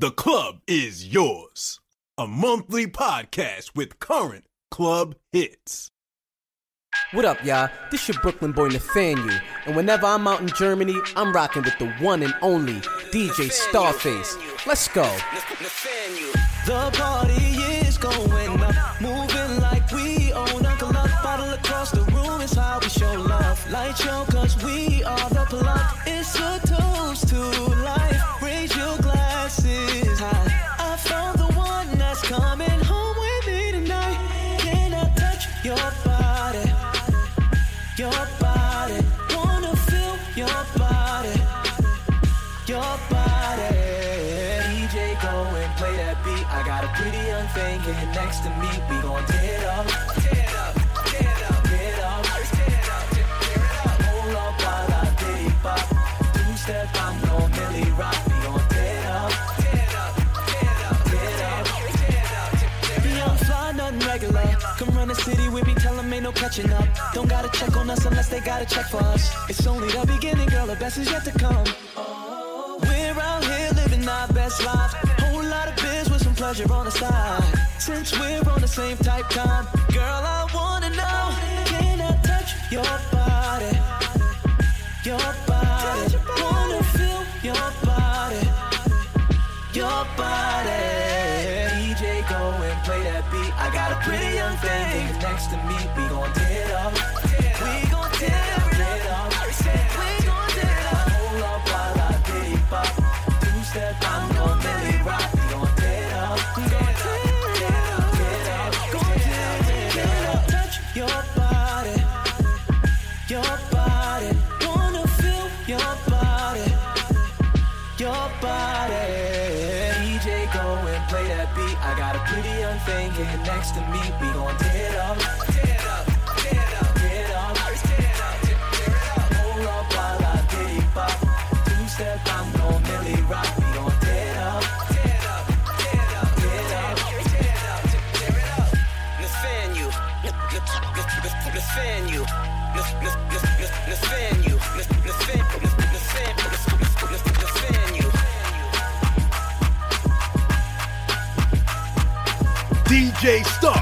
The club is yours. A monthly podcast with current club hits. What up, y'all? This your Brooklyn boy Nathaniel, and whenever I'm out in Germany, I'm rocking with the one and only DJ Starface. Let's go. The party is going up, moving like we own a club. Bottle across the room is how we show love. Light show, cause we are the plug. It's a toast Two step, I'm gon' Millie rock. Gon' tear it up. It up. It up. It up. It up. Young fly, nothing regular. Come run the city with me, tell them ain't no catching up. Don't gotta check on us unless they gotta check for us. It's only the beginning, girl, the best is yet to come. We're out here living our best lives. Whole lot of biz with some pleasure on the side. Since we're on the same type time, girl, I wanna know, can I touch your body? Your body. Your. DJ, go and play that beat. I got a pretty young thing next to me. We gon' it up. Thing here next to me. We gon' tear it up. Tear it up. DJ Starface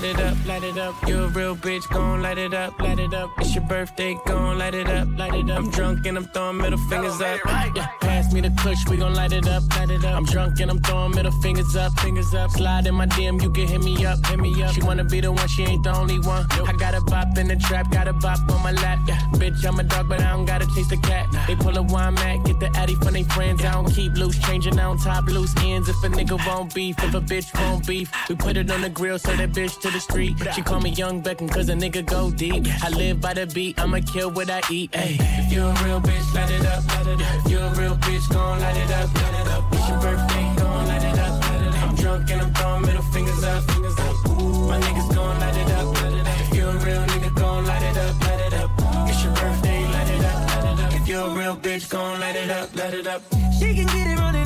light it up, light it up. You're a real bitch, gon' light it up, light it up. It's your birthday, gon' light it up, light it up. I'm drunk and I'm throwing middle fingers up. Yeah, pass me the kush, we gon' light it up, light it up. I'm drunk and I'm throwing middle fingers up, fingers up. Slide in my DM, you can hit me up, hit me up. She wanna be the one, she ain't the only one. I got a bop in the trap, got a bop on my lap. Yeah, bitch, I'm a dog, but I don't gotta chase the cat. They pull a wine mat, get the addy from they friends. I don't keep loose, changing on top loose ends. If a nigga won't beef, if a bitch won't beef, we put it on the grill, so that bitch to the street. She call me Young Beckham, cause a nigga go deep. I live by the beat, I'ma kill what I eat. Ay. If you a real bitch, light it up, light it up. If you a real bitch, gon' light it up, light it up. It's your birthday, gon' light it up, light it up. I'm drunk and I'm throwing middle fingers up, fingers up. My niggas gon' light it up, light it up. If you a real nigga, gon' light it up, light it up. It's your birthday, light it up, light it up. If you a real bitch, gon' light it up, light it up. She can get it running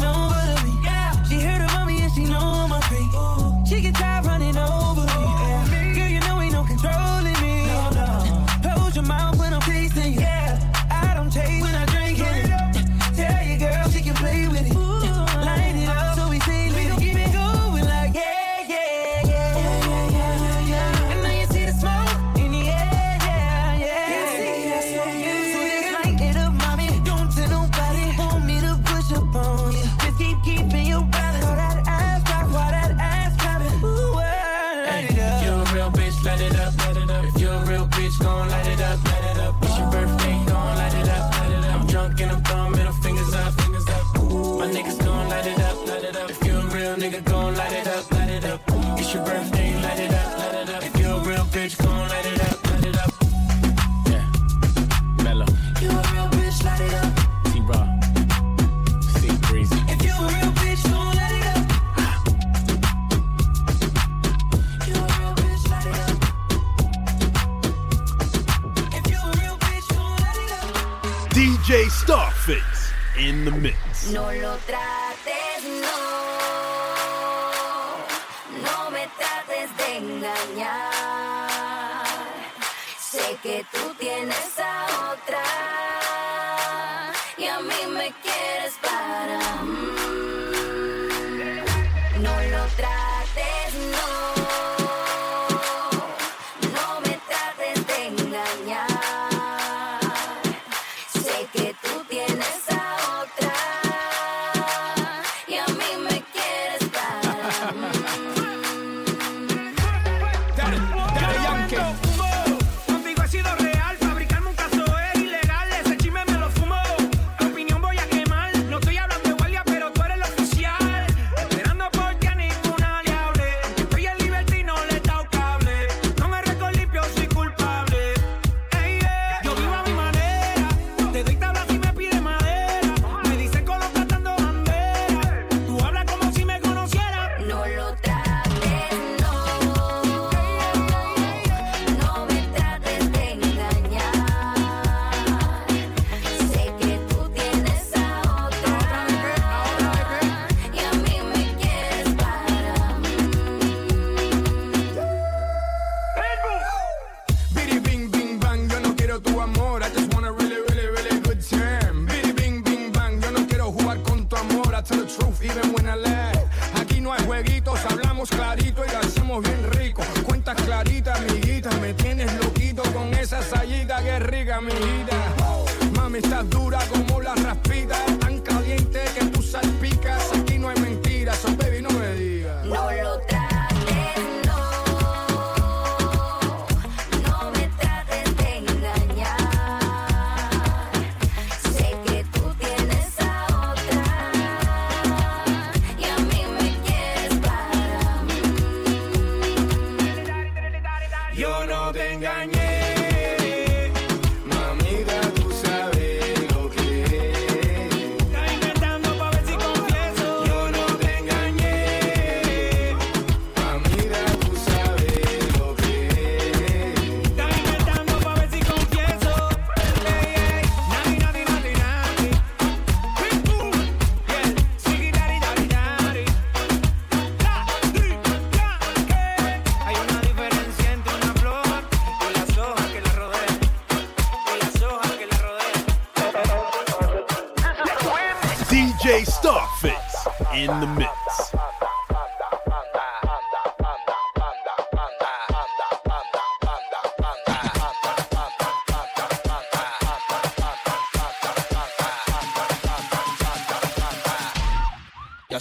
It's your birthday, light it up, light it up. If you're a real bitch, come on, light it up, light it up. Yeah. You a real bitch, light it up. T Raw, If you a real bitch, light it up. If you a real bitch, light it up. DJ Starface in the mix. No lo. clarito y lo hacemos bien rico. Cuentas claritas, amiguita, me tienes loquito con esa salida que rica, mi. Mami, estás dura como la raspita.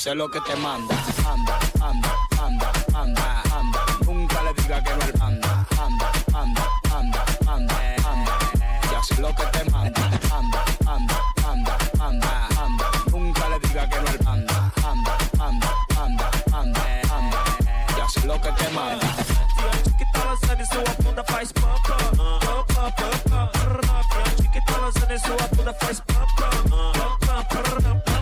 hacer lo que te manda. Anda, anda, anda, anda, anda. Nunca le diga que no al anda, anda, anda, anda, anda, anda. Y hacer lo que te manda. Anda, anda, anda, anda, anda. Nunca le diga que no al anda, anda, anda, anda, anda, anda. Y hacer lo que te manda. Chiquita los años, su apunta, faz pam, pam, pam, pam, pam, pam, pam.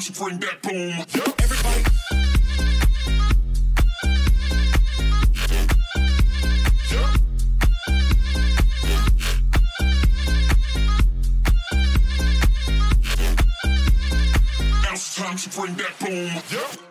Time to bring that boom. Everybody. Time to bring that boom.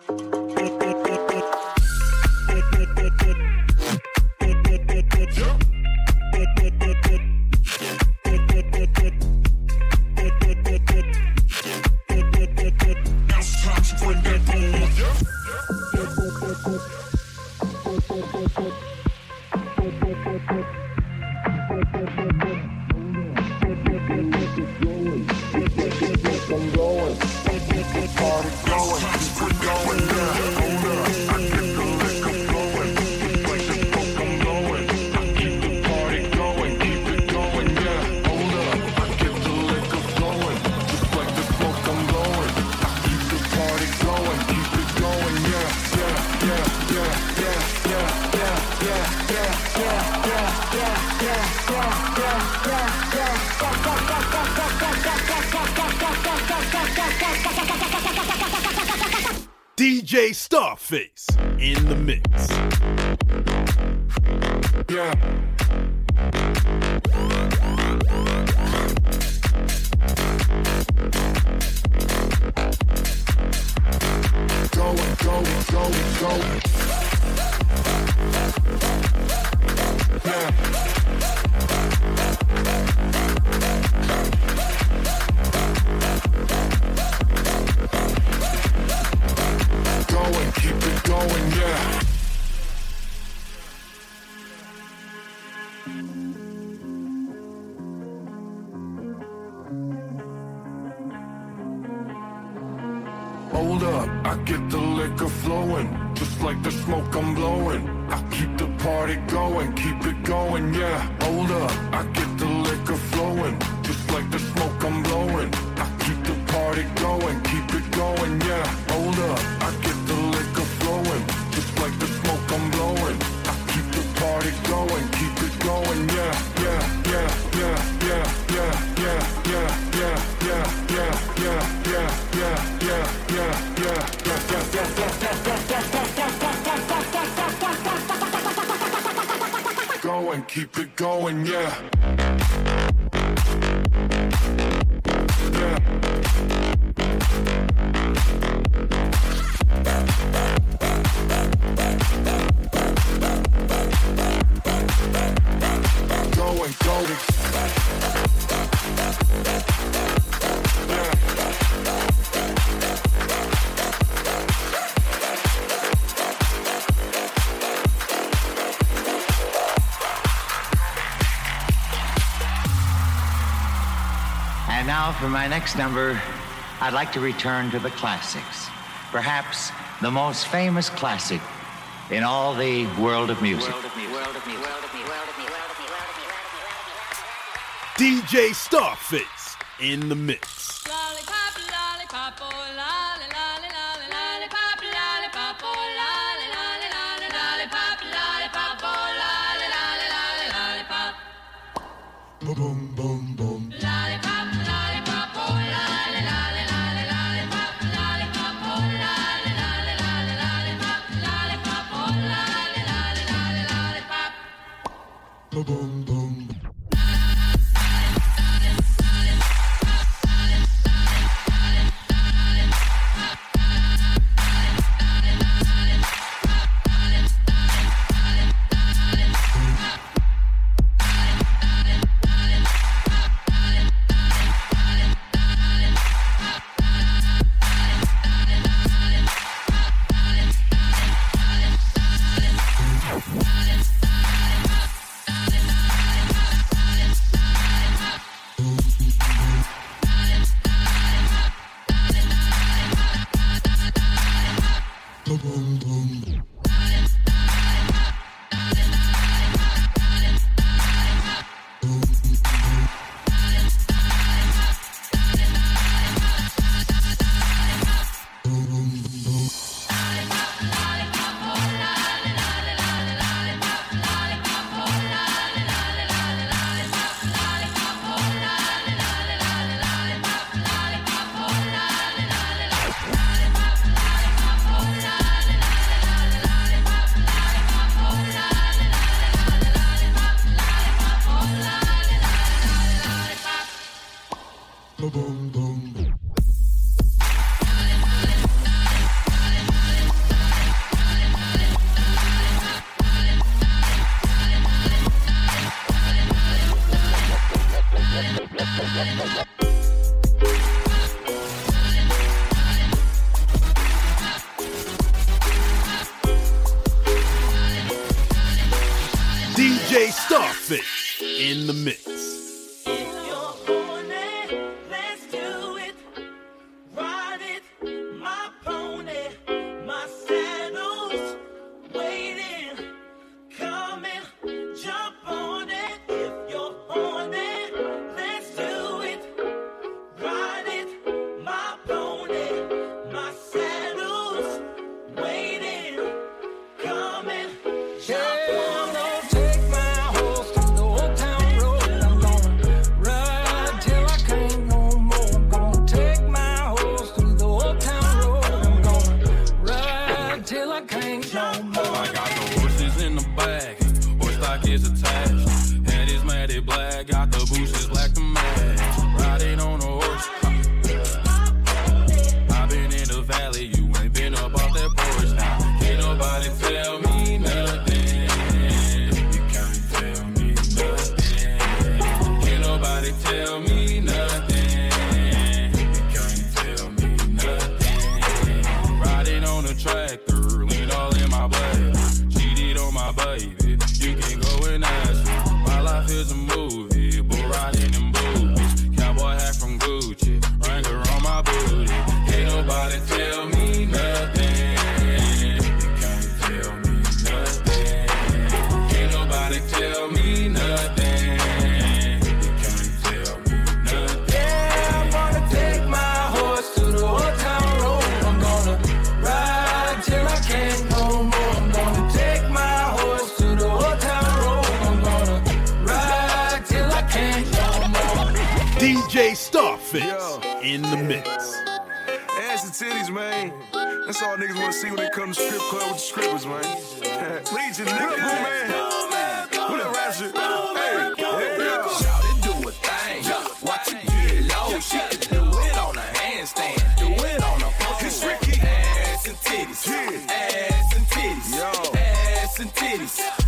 DJ Starface in the mix. Yeah. Get the liquor flowing, just like the smoke I'm blowing. I keep the party going, keep it going, yeah. Hold up, I get the liquor flowing, just like the smoke I'm blowing. I keep the party going, keep it going, yeah. Hold up, I get Going, keep it going, yeah. Yeah. For my next number, I'd like to return to the classics. Perhaps the most famous classic in all the world of music. DJ Starface in the mix. DJ Starface in the mix. DJ Starface in the mix. Ass and titties, man. That's all niggas wanna see when they come to strip club with the strippers, man. Legion, nigga, man. Who that rap shit? Hey, yeah. Shout it, do a thing. Watch it get low. She can do it on a handstand. Do it on a pole. It's Ricky. Ass and titties. Yeah. Ass and titties. Yo. Ass and titties.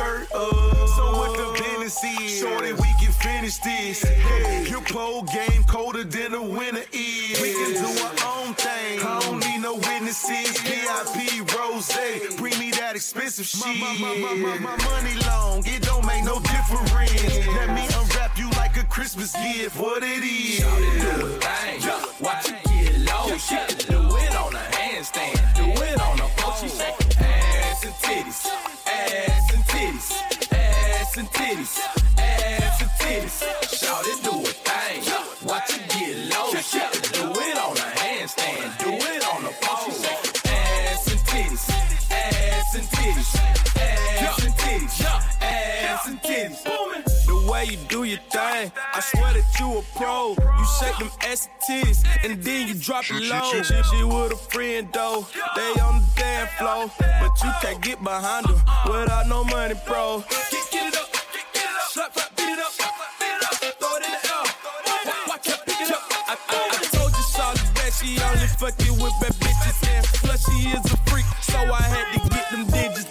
Skirt up. So what the business is, shorty, we can finish this. Hey, your pole game colder than the winter is. We can do our own thing. I don't need no witnesses. VIP rose, bring me that expensive shit. My, my, my, my, my money long, it don't make no difference. Let me unwrap you like a Christmas gift. What it is. do a thing. Watch it get low. She can do it on a handstand. Titties. Ass and titties. Shout it, do a thing. Watch it get low. Do it on a handstand. Do it on a pole. Ass and titties. Ass and titties. Ass and titties. Ass and titties. The way you do your thing, I swear that you a pro. You shake them ass and titties, and then you drop it low. She, she with a friend though, they on the dance floor, but you can't get behind her without no money, bro. Get, get it up, she only fucking with bad bitches, and plus she is a freak, so I had to get them digits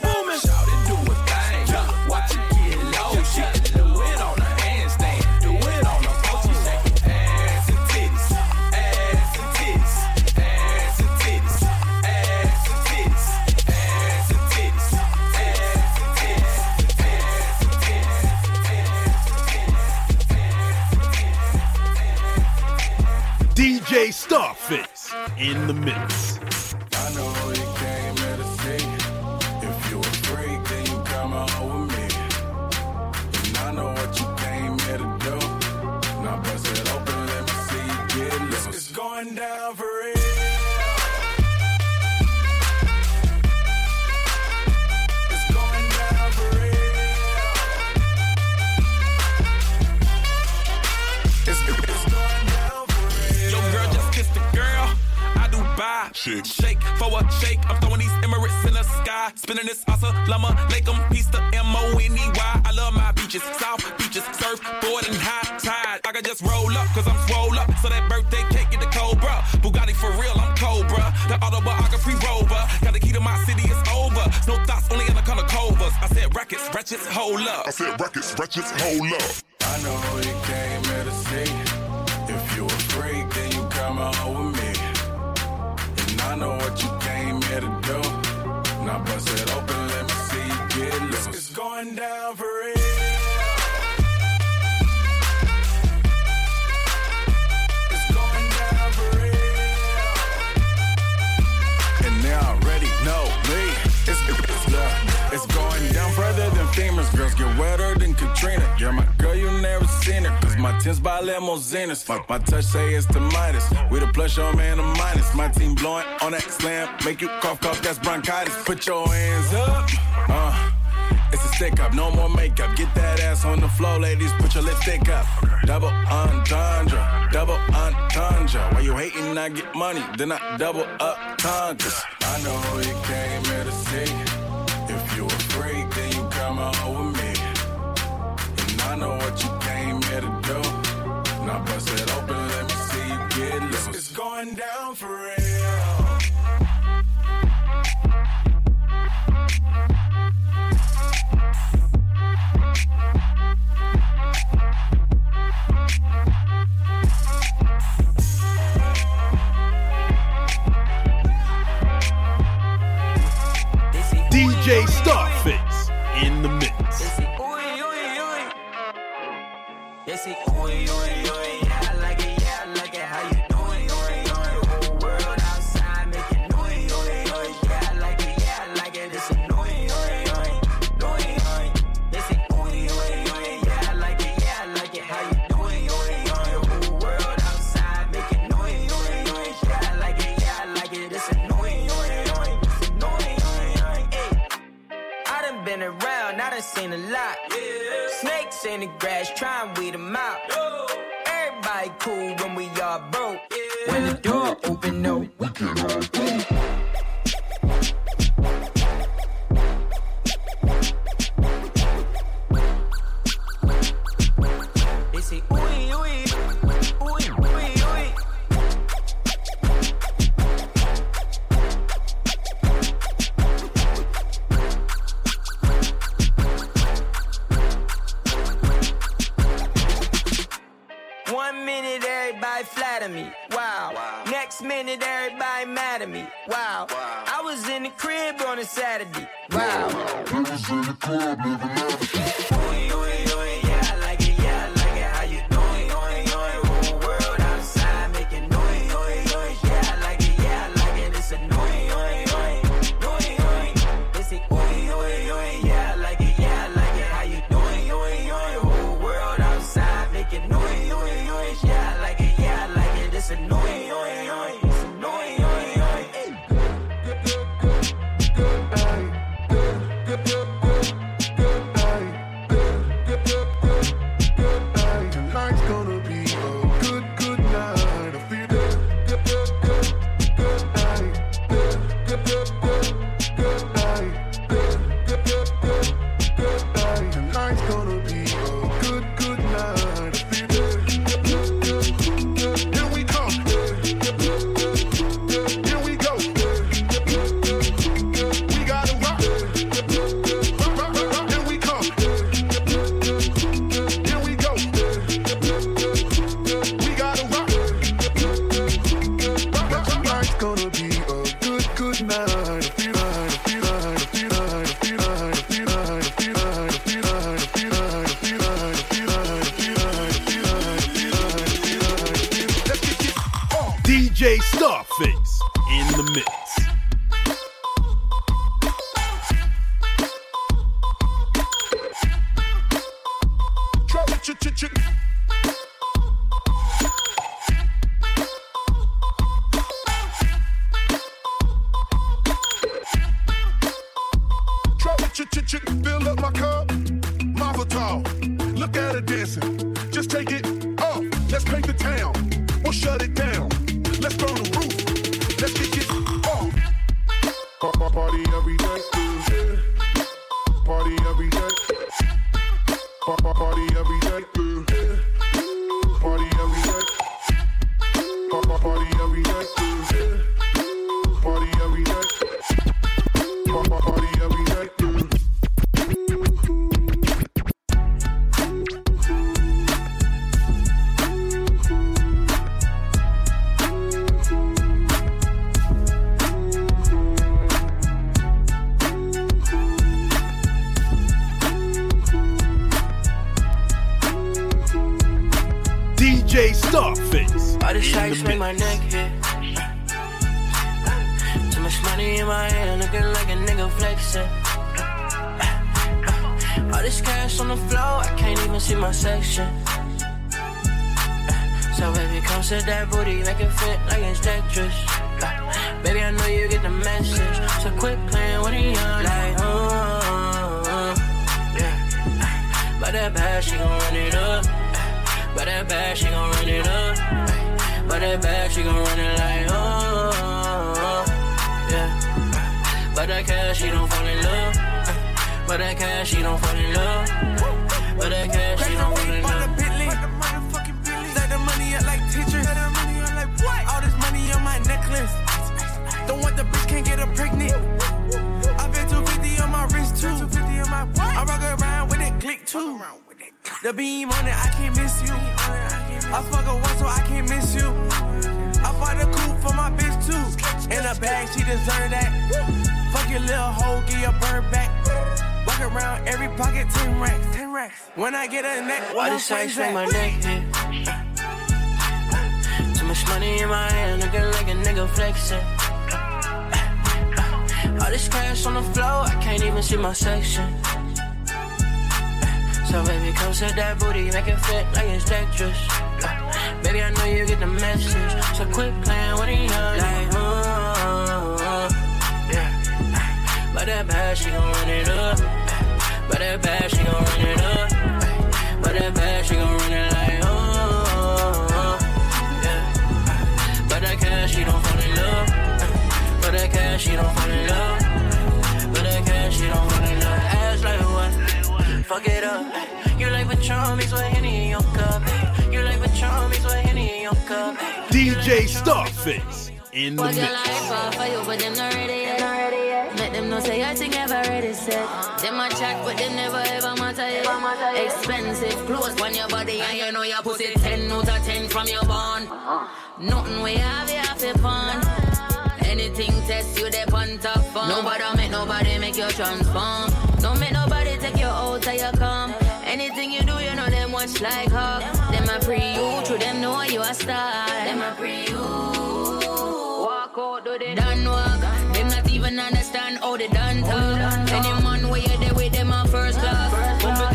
in the mix. Kiss the girl. I do buy. Shake. Shake for a shake. I'm throwing these Emirates in the sky. spinning this assalamu alaikum, peace to M-O-N-E-Y. I love my beaches, south beaches, surfboard and high tide. I can just roll up, cause I'm swole up. So that birthday cake get the Cobra. Bugatti for real, I'm Cobra. The autobiography rover. Got the key to my city, it's over. No thoughts, only in the color covers. I said rackets, wretches, hold up. I said rackets, wretches, hold up. I know you came here to see. If you a freak, then you come on with me. Know what you came here to do. Now bust it open, let me see you get loose. It's going down for real. It's going down for real. And they already know me. It's, it's, it's going down further famous girls get wetter than Katrina. You're my girl, you never seen her. Cause my tins by limousines. My, my touch say it's the Midas. We the plus, your man, a minus. My team blowing on that slam. Make you cough, cough, that's bronchitis. Put your hands up. Uh. It's a stick up, no more makeup. Get that ass on the floor, ladies. Put your lipstick up. Double entendre, double entendre. Why you hating? I get money, then I double up tundras. I know you came here to see. If you a freak, me. And I know what you came here to do. Now bust it open, let me see you get loose. It's going down for real. DJ Starface in the mix. Snakes in the grass, try and weed them out. Everybody cool when we all broke. When the door open, no, we can all Last minute, everybody mad at me. Wow. wow. I was in the crib on a Saturday. Wow. I was in the crib living life. Ch ch ch. DJ Starface. All the in make my neck hit. Too much money in my hand, looking like a nigga flexing. All this cash on the floor, I can't even see my section. So baby, come set that booty, make it fit like it's Tetris. Baby, I know you get the message, so quit playing with the young like, uh, uh, uh, uh, yeah. But that bad, she gon' run it up. But that bad, she gon' run it up. But that bad, she gon' run it like, oh, yeah. But that cash, she don't fall in love. But that cash, she don't fall in love. But that cash, she don't fall in love. Stack the money up like teachers. All this money on my necklace. Don't want the bitch, can't get her pregnant. I bet 250 on my wrist too. I put video on my watch I rock around with it, click too. The beam on it, I can't miss you. I fuck her once, so I can't miss you. I bought a coupe for my bitch too. In a bag, she deserve that. Fuck your little hoe, get your bird back. Walk around every pocket, 10 racks, 10 racks. When I get a neck, what the friends make my neck hit. Too much money in my hand, looking like a nigga flexing. All this cash on the floor, I can't even see my section. So baby, come set that booty, make it fit like it's Tetris. Baby, I know you get the message, so quit playing with the young like, uh, uh, uh, yeah. But that bad, she gon' run it up. But that bad, she gon' run it up. But that bad, she gon' run it like, oh, yeah. But that cash, she don't fall in love. But that cash, she don't fall in love. But that cash, she don't fall in love. Ass like what? Fuck it up. You like Patron, mix with DJ Starface in the What mix. life for you, but them not ready yet. Make them know say I think ever ready set. Them a chat, but them never ever matter yet. Expensive clothes on your body, and you know your pussy ten out of ten from your bond. Nothing we have, you have to pawn. Anything test you, they on top form. Nobody make nobody make you transform. Don't make nobody take you out till you come. Anything you do, you know them watch like hawk. Them a pre you, true them know you a star. Them a pre you. Walk out, do they done walk. Them not even understand how they done talk. Any man where you there with them on first class.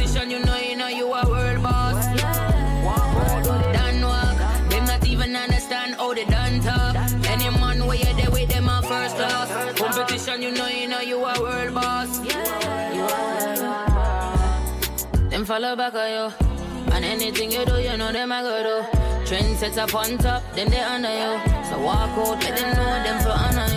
Follow back on you. And anything you do, you know them I go do. Trend sets up on top, then they under you. So walk out, let them know them for honor